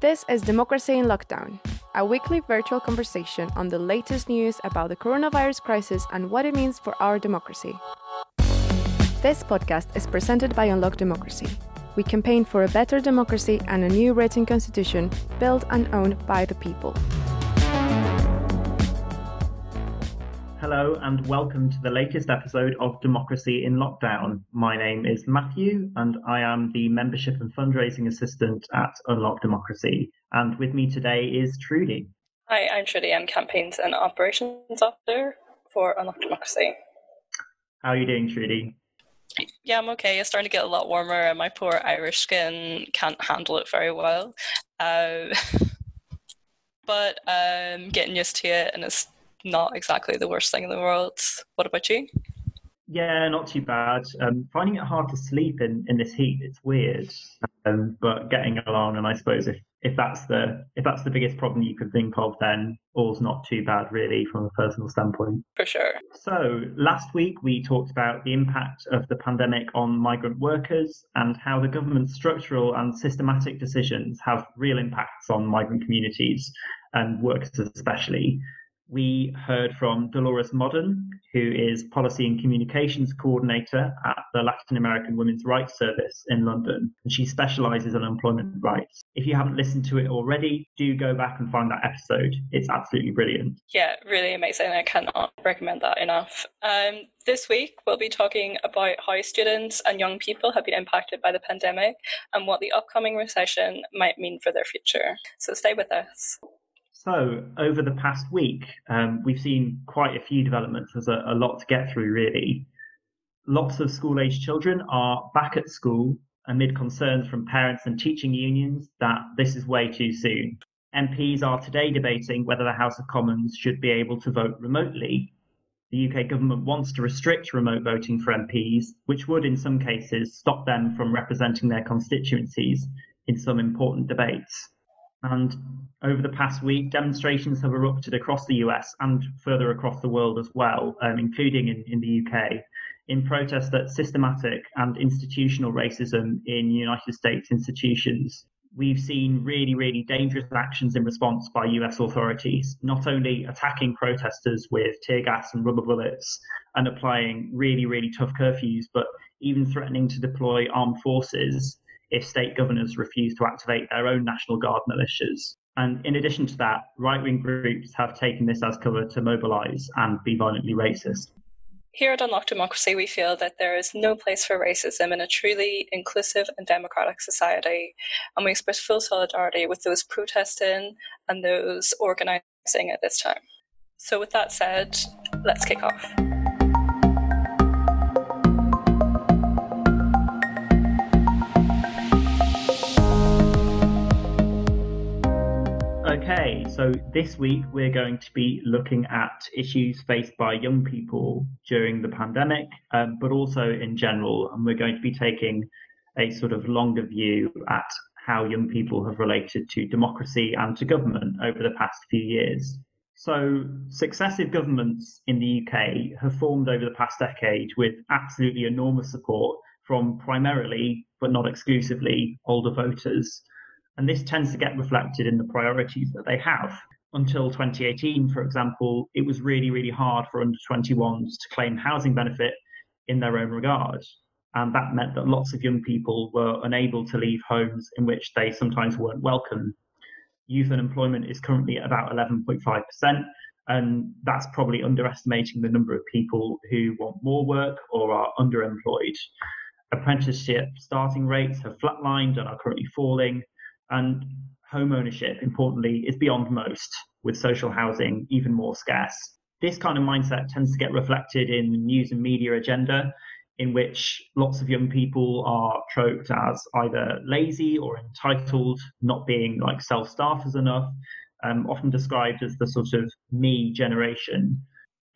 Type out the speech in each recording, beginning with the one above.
This is Democracy in Lockdown, a weekly virtual conversation on the latest news about the coronavirus crisis and what it means for our democracy. This podcast is presented by Unlock Democracy. We campaign for a better democracy and a new written constitution built and owned by the people. Hello and welcome to the latest episode of Democracy in Lockdown. My name is Matthew and I am the Membership and Fundraising Assistant at Unlock Democracy. And with me today is Trudy. Hi, I'm Trudy. I'm Campaigns and Operations Officer for Unlock Democracy. How are you doing, Trudy? Yeah, I'm okay. It's starting to get a lot warmer and my poor Irish skin can't handle it very well. Uh, but I'm um, getting used to it and it's not exactly the worst thing in the world. What about you? Yeah, not too bad. Um, finding it hard to sleep in, in this heat, it's weird, um, but getting along. And I suppose if, if that's the if that's the biggest problem you could think of, then all's not too bad, really, from a personal standpoint. For sure. So last week we talked about the impact of the pandemic on migrant workers and how the government's structural and systematic decisions have real impacts on migrant communities and workers especially we heard from Dolores Modern, who is Policy and Communications Coordinator at the Latin American Women's Rights Service in London, and she specialises in employment rights. If you haven't listened to it already, do go back and find that episode. It's absolutely brilliant. Yeah, really amazing. I cannot recommend that enough. Um, this week, we'll be talking about how students and young people have been impacted by the pandemic and what the upcoming recession might mean for their future. So stay with us. So, over the past week, um, we've seen quite a few developments. There's a, a lot to get through, really. Lots of school age children are back at school amid concerns from parents and teaching unions that this is way too soon. MPs are today debating whether the House of Commons should be able to vote remotely. The UK government wants to restrict remote voting for MPs, which would, in some cases, stop them from representing their constituencies in some important debates. And over the past week, demonstrations have erupted across the US and further across the world as well, um, including in, in the UK, in protest at systematic and institutional racism in United States institutions. We've seen really, really dangerous actions in response by US authorities, not only attacking protesters with tear gas and rubber bullets and applying really, really tough curfews, but even threatening to deploy armed forces if state governors refuse to activate their own National Guard militias. And in addition to that, right wing groups have taken this as cover to mobilise and be violently racist. Here at Unlock Democracy, we feel that there is no place for racism in a truly inclusive and democratic society, and we express full solidarity with those protesting and those organising at this time. So, with that said, let's kick off. Okay, so this week we're going to be looking at issues faced by young people during the pandemic, um, but also in general. And we're going to be taking a sort of longer view at how young people have related to democracy and to government over the past few years. So, successive governments in the UK have formed over the past decade with absolutely enormous support from primarily, but not exclusively, older voters. And this tends to get reflected in the priorities that they have. Until 2018, for example, it was really, really hard for under 21s to claim housing benefit in their own regard. And that meant that lots of young people were unable to leave homes in which they sometimes weren't welcome. Youth unemployment is currently at about 11.5%, and that's probably underestimating the number of people who want more work or are underemployed. Apprenticeship starting rates have flatlined and are currently falling, and home ownership, importantly, is beyond most, with social housing even more scarce. This kind of mindset tends to get reflected in the news and media agenda, in which lots of young people are troped as either lazy or entitled, not being like self starters enough, um, often described as the sort of me generation.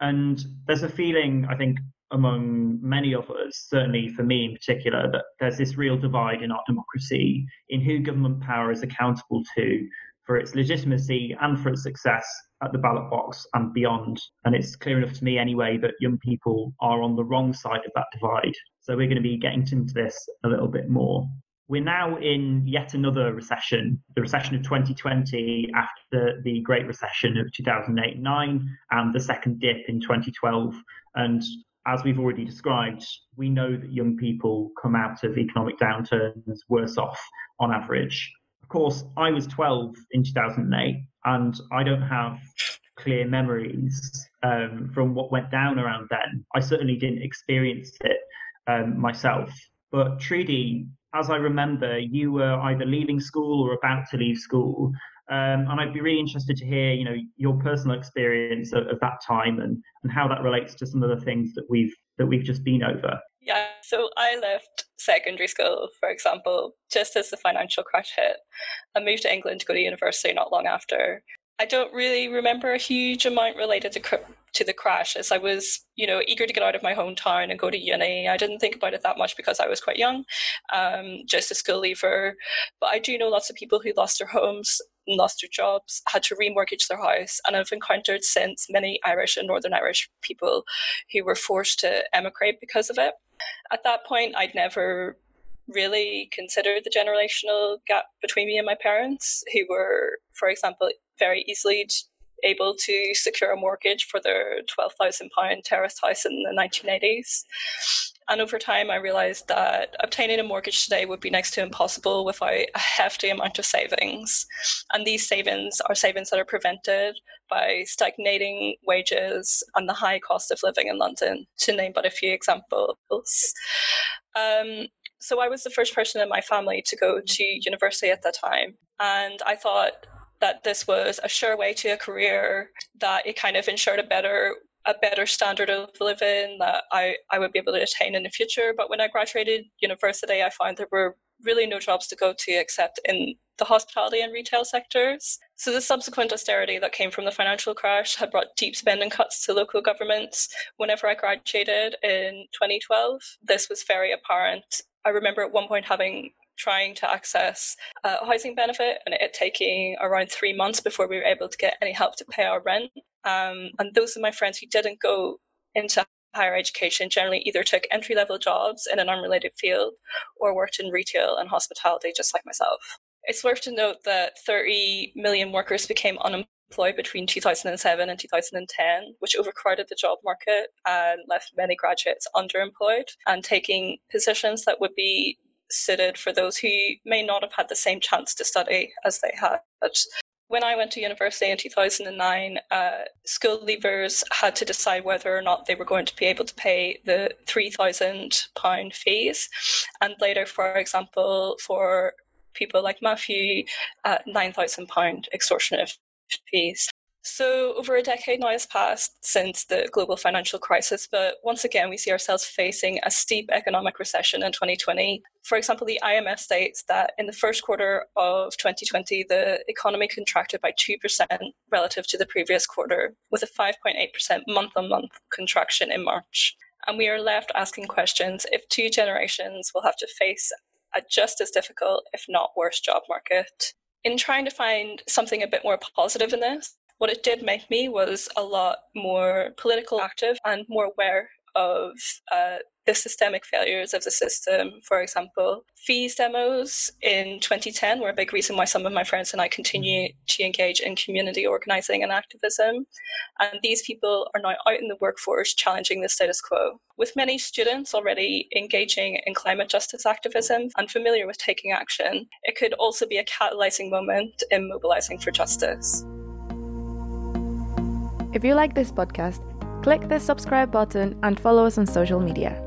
And there's a feeling, I think, among many of us, certainly for me in particular, that there's this real divide in our democracy in who government power is accountable to for its legitimacy and for its success at the ballot box and beyond. And it's clear enough to me anyway that young people are on the wrong side of that divide. So we're going to be getting into this a little bit more. we're now in yet another recession, the recession of 2020 after the Great Recession of 2008 9 and the second dip in 2012. And as we've already described, we know that young people come out of economic downturns worse off on average. Of course, I was 12 in 2008, and I don't have clear memories um, from what went down around then. I certainly didn't experience it um, myself. But Trudy, as I remember, you were either leaving school or about to leave school. Um, and I'd be really interested to hear, you know, your personal experience of, of, that time and, and how that relates to some of the things that we've that we've just been over. Yeah, so I left secondary school, for example, just as the financial crash hit. I moved to England to go to university not long after. I don't really remember a huge amount related to to the crash as I was, you know, eager to get out of my hometown and go to uni. I didn't think about it that much because I was quite young, um, just a school leaver. But I do know lots of people who lost their homes, lost their jobs, had to remortgage their house, and I've encountered since many Irish and Northern Irish people who were forced to emigrate because of it. At that point, I'd never really considered the generational gap between me and my parents, who were, for example, very easily able to secure a mortgage for their £12,000 terraced house in the 1980s. And over time, I realized that obtaining a mortgage today would be next to impossible without a hefty amount of savings. And these savings are savings that are prevented by stagnating wages and the high cost of living in London, to name but a few examples. Um, so I was the first person in my family to go to university at that time. And I thought that this was a sure way to a career, that it kind of ensured a better a better standard of living that I, I would be able to attain in the future. But when I graduated university, I found there were really no jobs to go to except in the hospitality and retail sectors. So the subsequent austerity that came from the financial crash had brought deep spending cuts to local governments. Whenever I graduated in 2012, this was very apparent. I remember at one point having trying to access a housing benefit and it taking around three months before we were able to get any help to pay our rent. Um, and those of my friends who didn't go into higher education generally either took entry level jobs in an unrelated field or worked in retail and hospitality, just like myself. It's worth to note that 30 million workers became unemployed between 2007 and 2010, which overcrowded the job market and left many graduates underemployed and taking positions that would be suited for those who may not have had the same chance to study as they had. When I went to university in 2009, uh, school leavers had to decide whether or not they were going to be able to pay the £3,000 fees. And later, for example, for people like Matthew, uh, £9,000 extortionate fees. So, over a decade now has passed since the global financial crisis, but once again, we see ourselves facing a steep economic recession in 2020. For example, the IMF states that in the first quarter of 2020, the economy contracted by 2% relative to the previous quarter, with a 5.8% month on month contraction in March. And we are left asking questions if two generations will have to face a just as difficult, if not worse, job market. In trying to find something a bit more positive in this, what it did make me was a lot more political active and more aware of uh, the systemic failures of the system. For example, fees demos in 2010 were a big reason why some of my friends and I continue to engage in community organizing and activism. And these people are now out in the workforce challenging the status quo. With many students already engaging in climate justice activism and familiar with taking action, it could also be a catalyzing moment in mobilizing for justice. If you like this podcast, click the subscribe button and follow us on social media.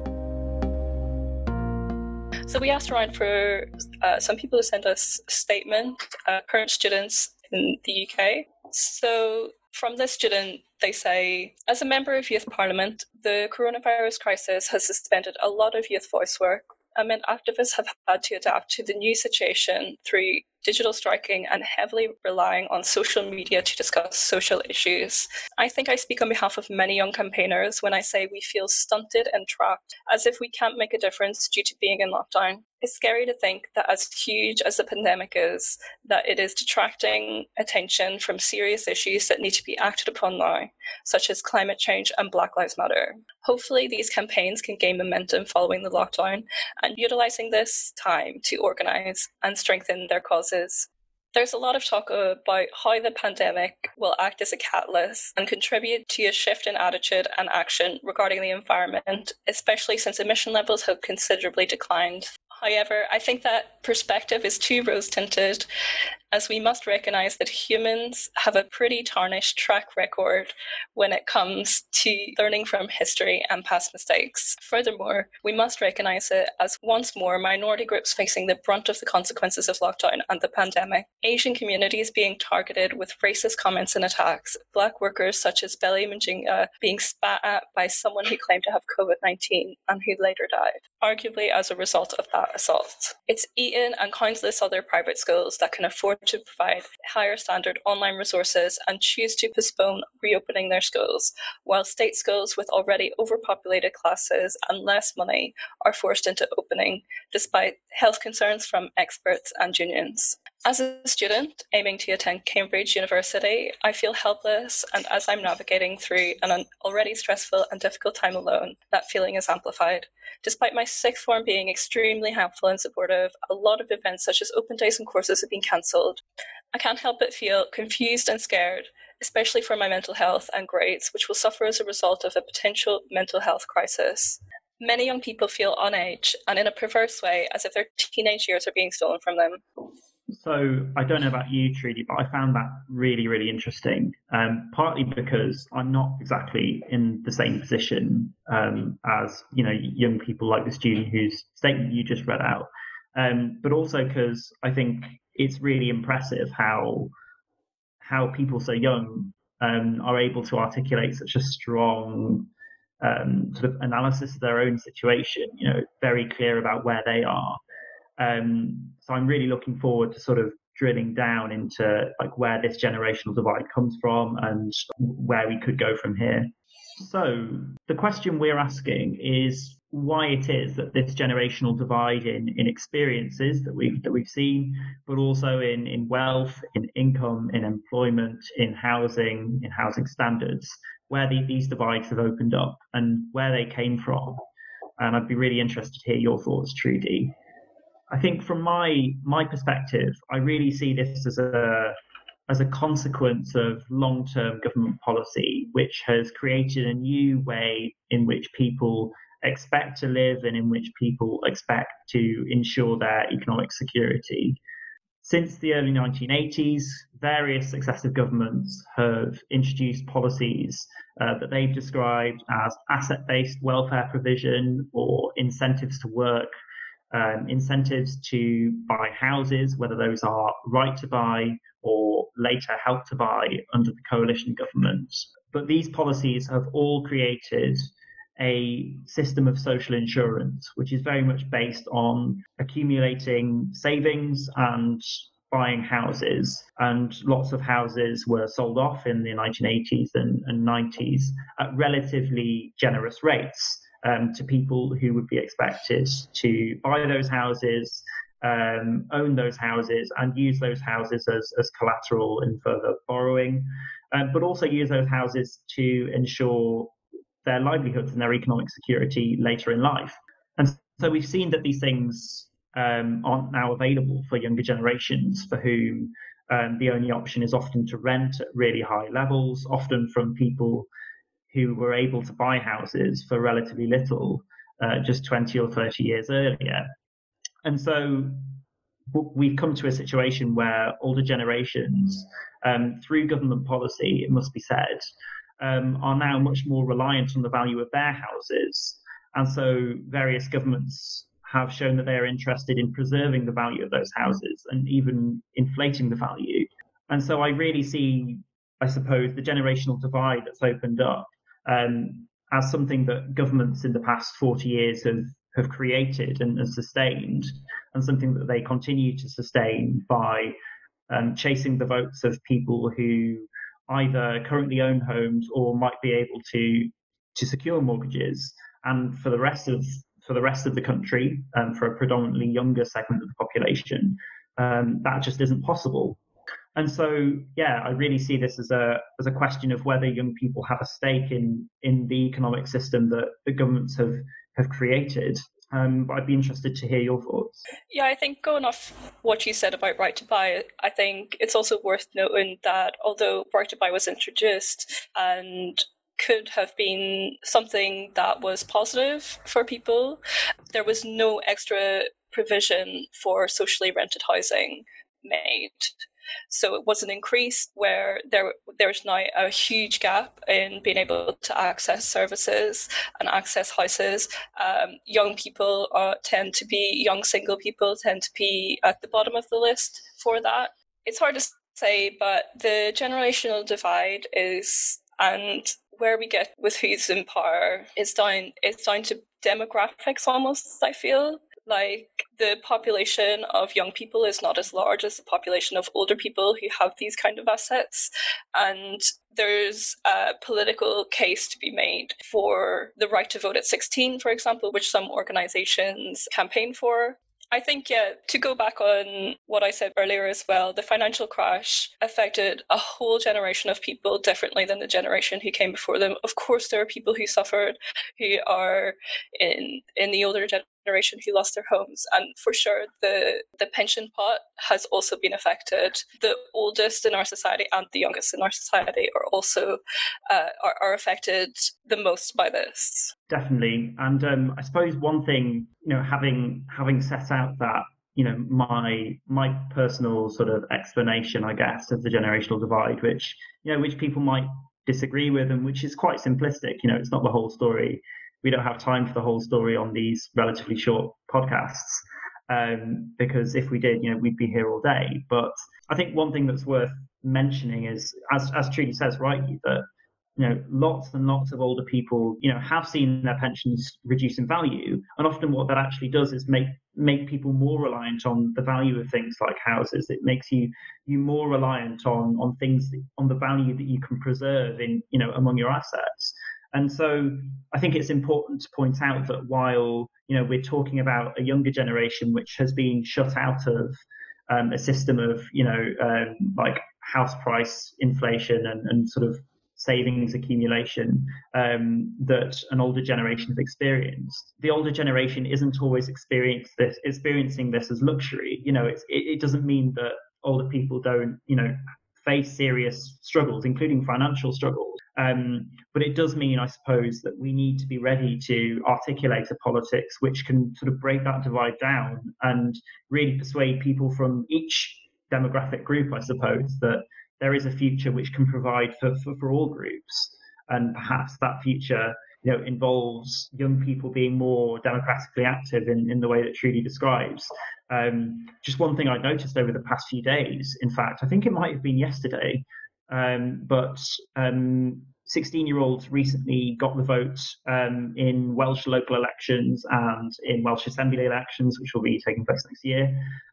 So we asked around for uh, some people to send us a statement, uh, current students in the UK. So from this student, they say, as a member of Youth Parliament, the coronavirus crisis has suspended a lot of youth voice work Um, and meant activists have had to adapt to the new situation through digital striking and heavily relying on social media to discuss social issues. I think I speak on behalf of many young campaigners when I say we feel stunted and trapped, as if we can't make a difference due to being in lockdown. It's scary to think that as huge as the pandemic is, that it is detracting attention from serious issues that need to be acted upon now, such as climate change and Black Lives Matter. Hopefully, these campaigns can gain momentum following the lockdown and utilizing this time to organize and strengthen their causes. There's a lot of talk about how the pandemic will act as a catalyst and contribute to a shift in attitude and action regarding the environment, especially since emission levels have considerably declined. However, I think that perspective is too rose tinted, as we must recognize that humans have a pretty tarnished track record when it comes to learning from history and past mistakes. Furthermore, we must recognize it as once more minority groups facing the brunt of the consequences of lockdown and the pandemic. Asian communities being targeted with racist comments and attacks, black workers such as Belly Mujinga being spat at by someone who claimed to have COVID 19 and who later died, arguably as a result of that assault. It's Eton and countless other private schools that can afford to provide higher standard online resources and choose to postpone reopening their schools, while state schools with already overpopulated classes and less money are forced into opening, despite health concerns from experts and unions. As a student aiming to attend Cambridge University, I feel helpless, and as I'm navigating through an already stressful and difficult time alone, that feeling is amplified. Despite my sixth form being extremely helpful and supportive, a lot of events such as open days and courses have been cancelled. I can't help but feel confused and scared, especially for my mental health and grades, which will suffer as a result of a potential mental health crisis. Many young people feel on edge and in a perverse way as if their teenage years are being stolen from them. So I don't know about you, Trudy, but I found that really, really interesting. Um, partly because I'm not exactly in the same position um, as you know young people like the student whose statement you just read out, um, but also because I think it's really impressive how how people so young um, are able to articulate such a strong um, sort of analysis of their own situation. You know, very clear about where they are um, so I'm really looking forward to sort of drilling down into like where this generational divide comes from and where we could go from here. So the question we're asking is why it is that this generational divide in, in experiences that we've that we've seen, but also in, in wealth, in income, in employment, in housing, in housing standards, where the, these divides have opened up and where they came from. And I'd be really interested to hear your thoughts, Trudy. I think from my my perspective, I really see this as a as a consequence of long-term government policy, which has created a new way in which people expect to live and in which people expect to ensure their economic security. Since the early 1980s, various successive governments have introduced policies uh, that they've described as asset based welfare provision or incentives to work um, incentives to buy houses, whether those are right to buy or later help to buy under the coalition government. But these policies have all created a system of social insurance, which is very much based on accumulating savings and buying houses. And lots of houses were sold off in the 1980s and, and 90s at relatively generous rates um, to people who would be expected to buy those houses, um, own those houses, and use those houses as, as collateral in further borrowing, um, but also use those houses to ensure their livelihoods and their economic security later in life. And so we've seen that these things um, aren't now available for younger generations for whom um, the only option is often to rent at really high levels, often from people who were able to buy houses for relatively little uh, just 20 or 30 years earlier. And so we've come to a situation where older generations, um, through government policy, it must be said, um, are now much more reliant on the value of their houses. And so various governments have shown that they are interested in preserving the value of those houses and even inflating the value. And so I really see, I suppose, the generational divide that's opened up um, as something that governments in the past 40 years have, have created and, and sustained, and something that they continue to sustain by um, chasing the votes of people who either currently own homes or might be able to to secure mortgages. And for the rest of for the rest of the country, um, for a predominantly younger segment of the population, um, that just isn't possible. And so, yeah, I really see this as a as a question of whether young people have a stake in in the economic system that the governments have have created. Um, but I'd be interested to hear your thoughts. Yeah, I think going off what you said about right to buy, I think it's also worth noting that although right to buy was introduced and could have been something that was positive for people, there was no extra provision for socially rented housing made. So it was an increase where there there's now a huge gap in being able to access services and access houses. Um, young people are, tend to be young single people tend to be at the bottom of the list for that. It's hard to say, but the generational divide is and where we get with who's in power is down it's down to demographics almost i feel like the population of young people is not as large as the population of older people who have these kind of assets and there's a political case to be made for the right to vote at 16 for example which some organizations campaign for I think, yeah, to go back on what I said earlier as well, the financial crash affected a whole generation of people differently than the generation who came before them. Of course, there are people who suffered who are in in the older generation who lost their homes, and for sure, the the pension pot has also been affected. The oldest in our society and the youngest in our society are also uh, are, are affected the most by this. Definitely, and um, I suppose one thing, you know, having having set out that, you know, my my personal sort of explanation, I guess, of the generational divide, which you know, which people might disagree with, and which is quite simplistic. You know, it's not the whole story. We don't have time for the whole story on these relatively short podcasts, um, because if we did, you know, we'd be here all day. But I think one thing that's worth mentioning is, as as Trudy says rightly, that you know, lots and lots of older people, you know, have seen their pensions reduce in value, and often what that actually does is make make people more reliant on the value of things like houses. It makes you you more reliant on on things on the value that you can preserve in you know among your assets. And so I think it's important to point out that while you know we're talking about a younger generation which has been shut out of um, a system of you know um, like house price inflation and, and sort of savings accumulation um, that an older generation have experienced. The older generation isn't always this, experiencing this as luxury. You know, it, it doesn't mean that older people don't, you know, face serious struggles, including financial struggles. Um, but it does mean, I suppose, that we need to be ready to articulate a politics which can sort of break that divide down and really persuade people from each demographic group, I suppose, that there is a future which can provide for, for, for all groups. And perhaps that future you know, involves young people being more democratically active in, in the way that Trudy describes. Um, just one thing I noticed over the past few days, in fact, I think it might have been yesterday, um, but um, 16 year olds recently got the vote um, in Welsh local elections and in Welsh Assembly elections, which will be taking place next year,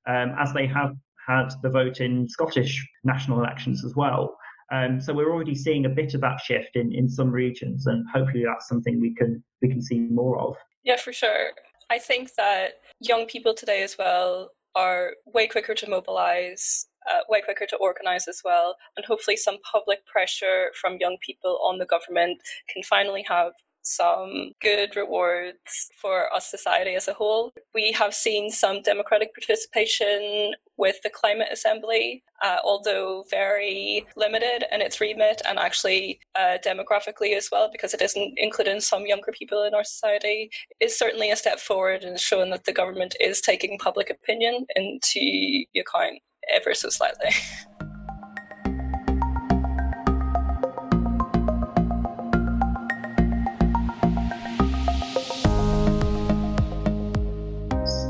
um, as they have had the vote in Scottish national elections as well. Um, so we're already seeing a bit of that shift in, in some regions, and hopefully that's something we can we can see more of. Yeah, for sure. I think that young people today as well are way quicker to mobilize, uh, way quicker to organize as well, and hopefully some public pressure from young people on the government can finally have some good rewards for our society as a whole. We have seen some democratic participation with the Climate Assembly, uh, although very limited in its remit and actually uh, demographically as well, because it isn't including some younger people in our society, is certainly a step forward in showing that the government is taking public opinion into account ever so slightly.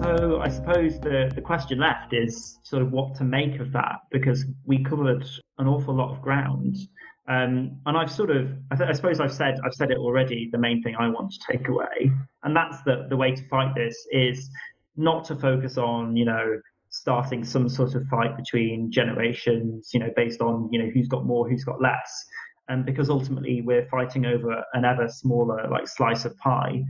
So I suppose the, the question left is sort of what to make of that because we covered an awful lot of ground. Um, and I've sort of, I, th- I, suppose I've said, I've said it already. The main thing I want to take away, and that's that the way to fight this is not to focus on, you know, starting some sort of fight between generations, you know, based on, you know, who's got more, who's got less, and because ultimately we're fighting over an ever smaller like slice of pie.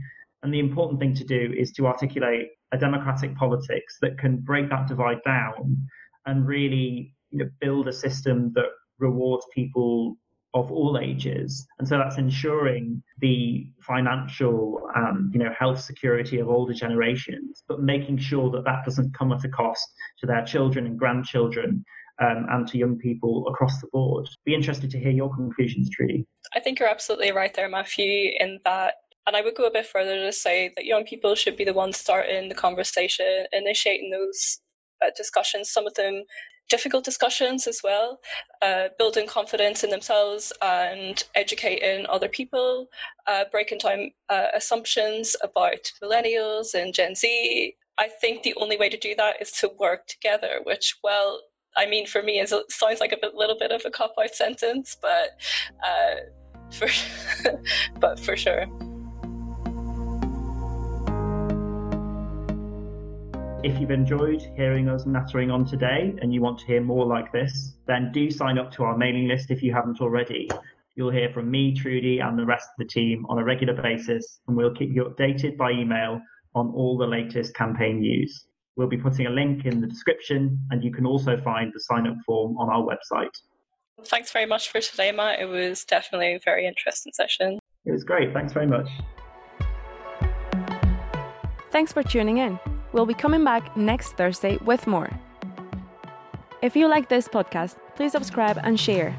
And the important thing to do is to articulate a democratic politics that can break that divide down and really you know, build a system that rewards people of all ages. And so that's ensuring the financial and you know health security of older generations, but making sure that that doesn't come at a cost to their children and grandchildren um, and to young people across the board. Be interested to hear your conclusions, Trudy. I think you're absolutely right there, Matthew, in that and I would go a bit further to say that young people should be the ones starting the conversation, initiating those discussions, some of them difficult discussions as well, uh, building confidence in themselves and educating other people, uh, breaking down uh, assumptions about millennials and Gen Z. I think the only way to do that is to work together, which, well, I mean, for me, it sounds like a bit, little bit of a cop out sentence, but uh, for, but for sure. If you've enjoyed hearing us nattering on today and you want to hear more like this, then do sign up to our mailing list if you haven't already. You'll hear from me, Trudy, and the rest of the team on a regular basis, and we'll keep you updated by email on all the latest campaign news. We'll be putting a link in the description, and you can also find the sign up form on our website. Thanks very much for today, Matt. It was definitely a very interesting session. It was great. Thanks very much. Thanks for tuning in. We'll be coming back next Thursday with more. If you like this podcast, please subscribe and share.